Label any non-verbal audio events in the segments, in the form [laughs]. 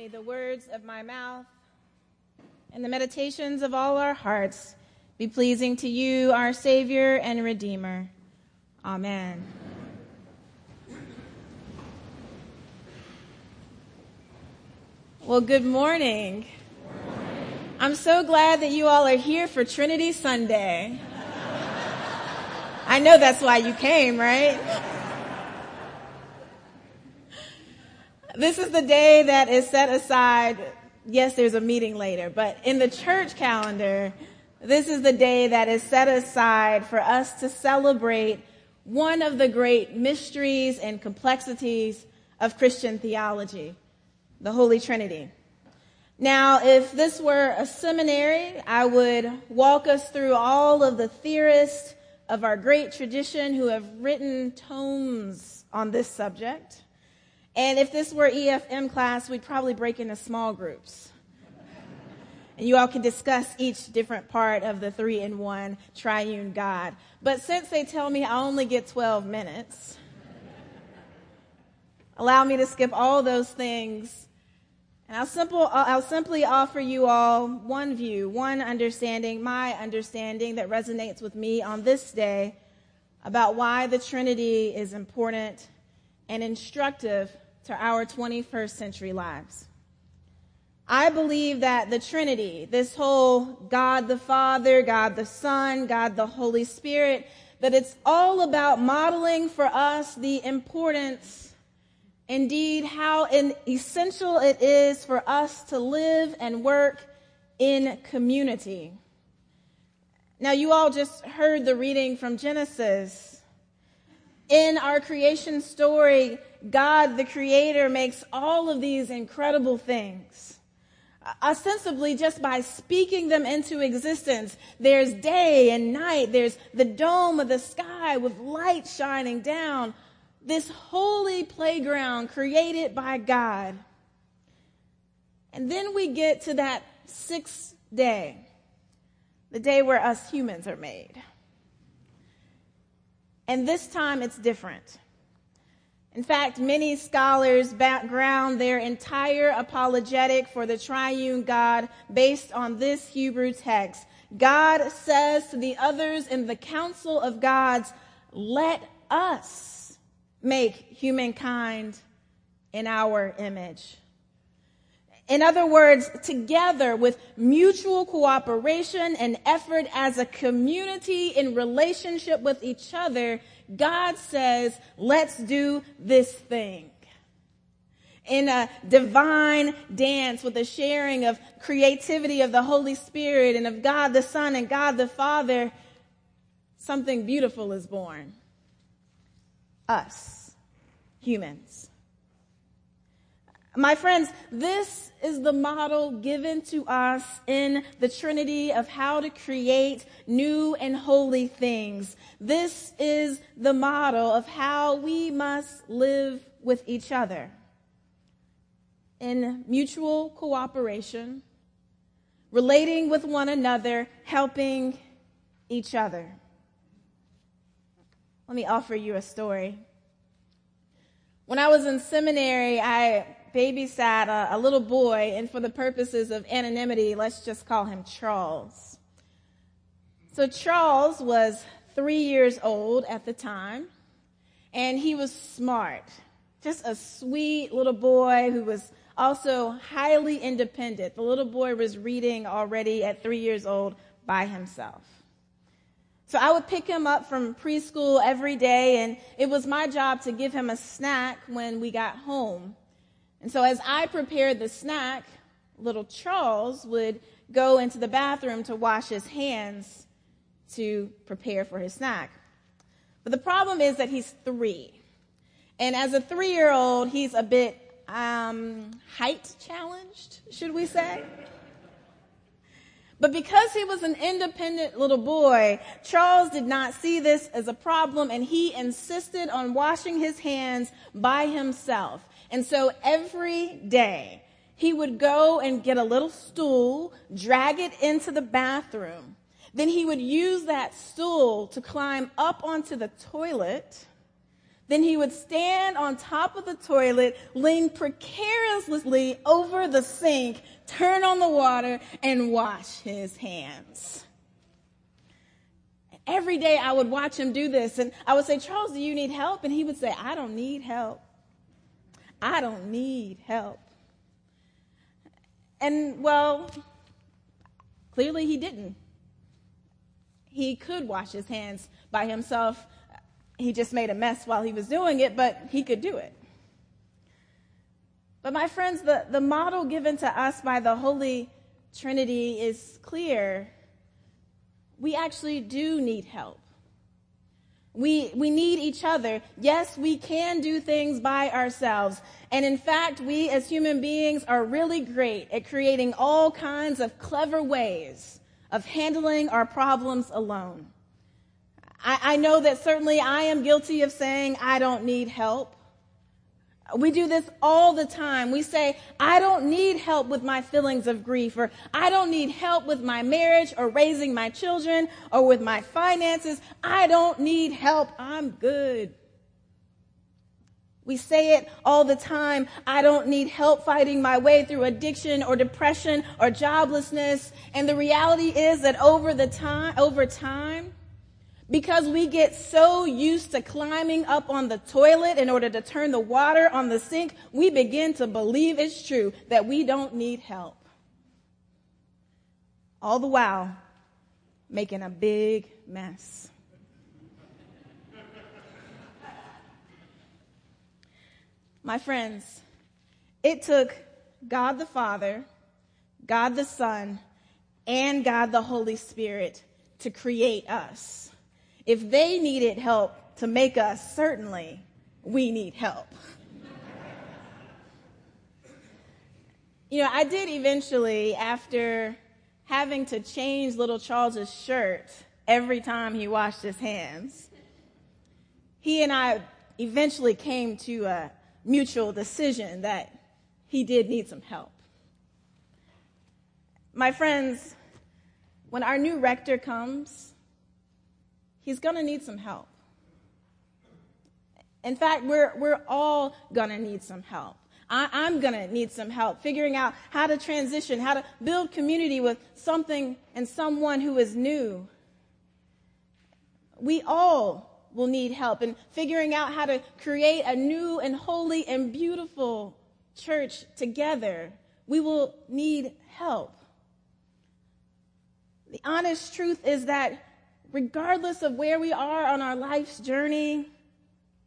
May the words of my mouth and the meditations of all our hearts be pleasing to you, our Savior and Redeemer. Amen. Well, good morning. I'm so glad that you all are here for Trinity Sunday. I know that's why you came, right? This is the day that is set aside. Yes, there's a meeting later, but in the church calendar, this is the day that is set aside for us to celebrate one of the great mysteries and complexities of Christian theology, the Holy Trinity. Now, if this were a seminary, I would walk us through all of the theorists of our great tradition who have written tomes on this subject. And if this were EFM class, we'd probably break into small groups. And you all can discuss each different part of the three in one triune God. But since they tell me I only get 12 minutes, allow me to skip all those things. And I'll, simple, I'll simply offer you all one view, one understanding, my understanding that resonates with me on this day about why the Trinity is important and instructive to our 21st century lives. I believe that the Trinity, this whole God the Father, God the Son, God the Holy Spirit, that it's all about modeling for us the importance, indeed, how essential it is for us to live and work in community. Now, you all just heard the reading from Genesis. In our creation story, God, the creator, makes all of these incredible things. Ostensibly, just by speaking them into existence, there's day and night, there's the dome of the sky with light shining down. This holy playground created by God. And then we get to that sixth day, the day where us humans are made. And this time it's different. In fact, many scholars background their entire apologetic for the triune God based on this Hebrew text. God says to the others in the council of gods, let us make humankind in our image. In other words, together with mutual cooperation and effort as a community in relationship with each other, God says, let's do this thing. In a divine dance with a sharing of creativity of the Holy Spirit and of God the Son and God the Father, something beautiful is born. Us, humans. My friends, this is the model given to us in the Trinity of how to create new and holy things. This is the model of how we must live with each other in mutual cooperation, relating with one another, helping each other. Let me offer you a story. When I was in seminary, I babysat a, a little boy, and for the purposes of anonymity, let's just call him Charles. So Charles was three years old at the time, and he was smart. Just a sweet little boy who was also highly independent. The little boy was reading already at three years old by himself. So I would pick him up from preschool every day, and it was my job to give him a snack when we got home. And so as I prepared the snack, little Charles would go into the bathroom to wash his hands to prepare for his snack. But the problem is that he's three. And as a three year old, he's a bit um, height challenged, should we say? But because he was an independent little boy, Charles did not see this as a problem and he insisted on washing his hands by himself. And so every day he would go and get a little stool, drag it into the bathroom. Then he would use that stool to climb up onto the toilet. Then he would stand on top of the toilet, lean precariously over the sink, turn on the water, and wash his hands. Every day I would watch him do this, and I would say, Charles, do you need help? And he would say, I don't need help. I don't need help. And well, clearly he didn't. He could wash his hands by himself he just made a mess while he was doing it, but he could do it. But my friends, the, the model given to us by the Holy Trinity is clear. We actually do need help. We, we need each other. Yes, we can do things by ourselves. And in fact, we as human beings are really great at creating all kinds of clever ways of handling our problems alone. I, I know that certainly I am guilty of saying I don't need help. We do this all the time. We say, I don't need help with my feelings of grief, or I don't need help with my marriage, or raising my children, or with my finances. I don't need help. I'm good. We say it all the time. I don't need help fighting my way through addiction or depression or joblessness. And the reality is that over the time, over time, because we get so used to climbing up on the toilet in order to turn the water on the sink, we begin to believe it's true that we don't need help. All the while, making a big mess. My friends, it took God the Father, God the Son, and God the Holy Spirit to create us. If they needed help to make us, certainly we need help. you know, I did eventually, after having to change little Charles's shirt every time he washed his hands, he and I eventually came to a mutual decision that he did need some help. My friends, when our new rector comes, he's going to need some help. In fact, we're, we're all going to need some help. I, am going to need some help figuring out how to transition, how to build community with something and someone who is new. We all will need help in figuring out how to create a new and holy and beautiful church together. We will need help. The honest truth is that regardless of where we are on our life's journey,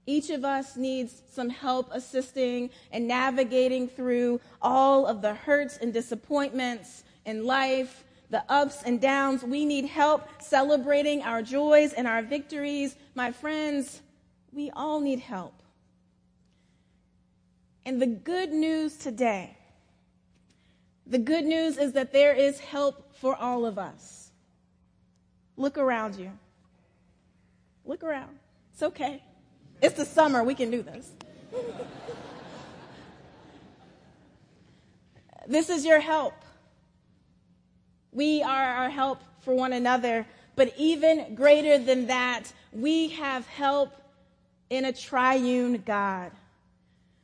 each of us needs some help assisting and navigating through all of the hurts and disappointments in life, the ups and downs. We need help celebrating our joys and our victories. My friends, we all need help. And the good news today, the good news is that there is help for all of us. Look around you. Look around. It's okay. It's the summer. We can do this. [laughs] this is your help. We are our help for one another. But even greater than that, we have help in a triune God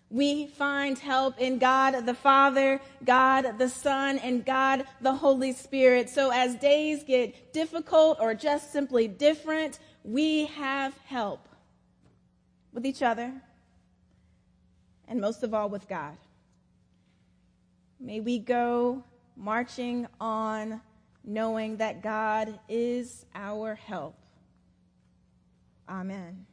we find help in God the Father, God the Son, and God the Holy Spirit. So as days get difficult or just simply different, we have help with each other and most of all with God. May we go marching on knowing that God is our help. Amen.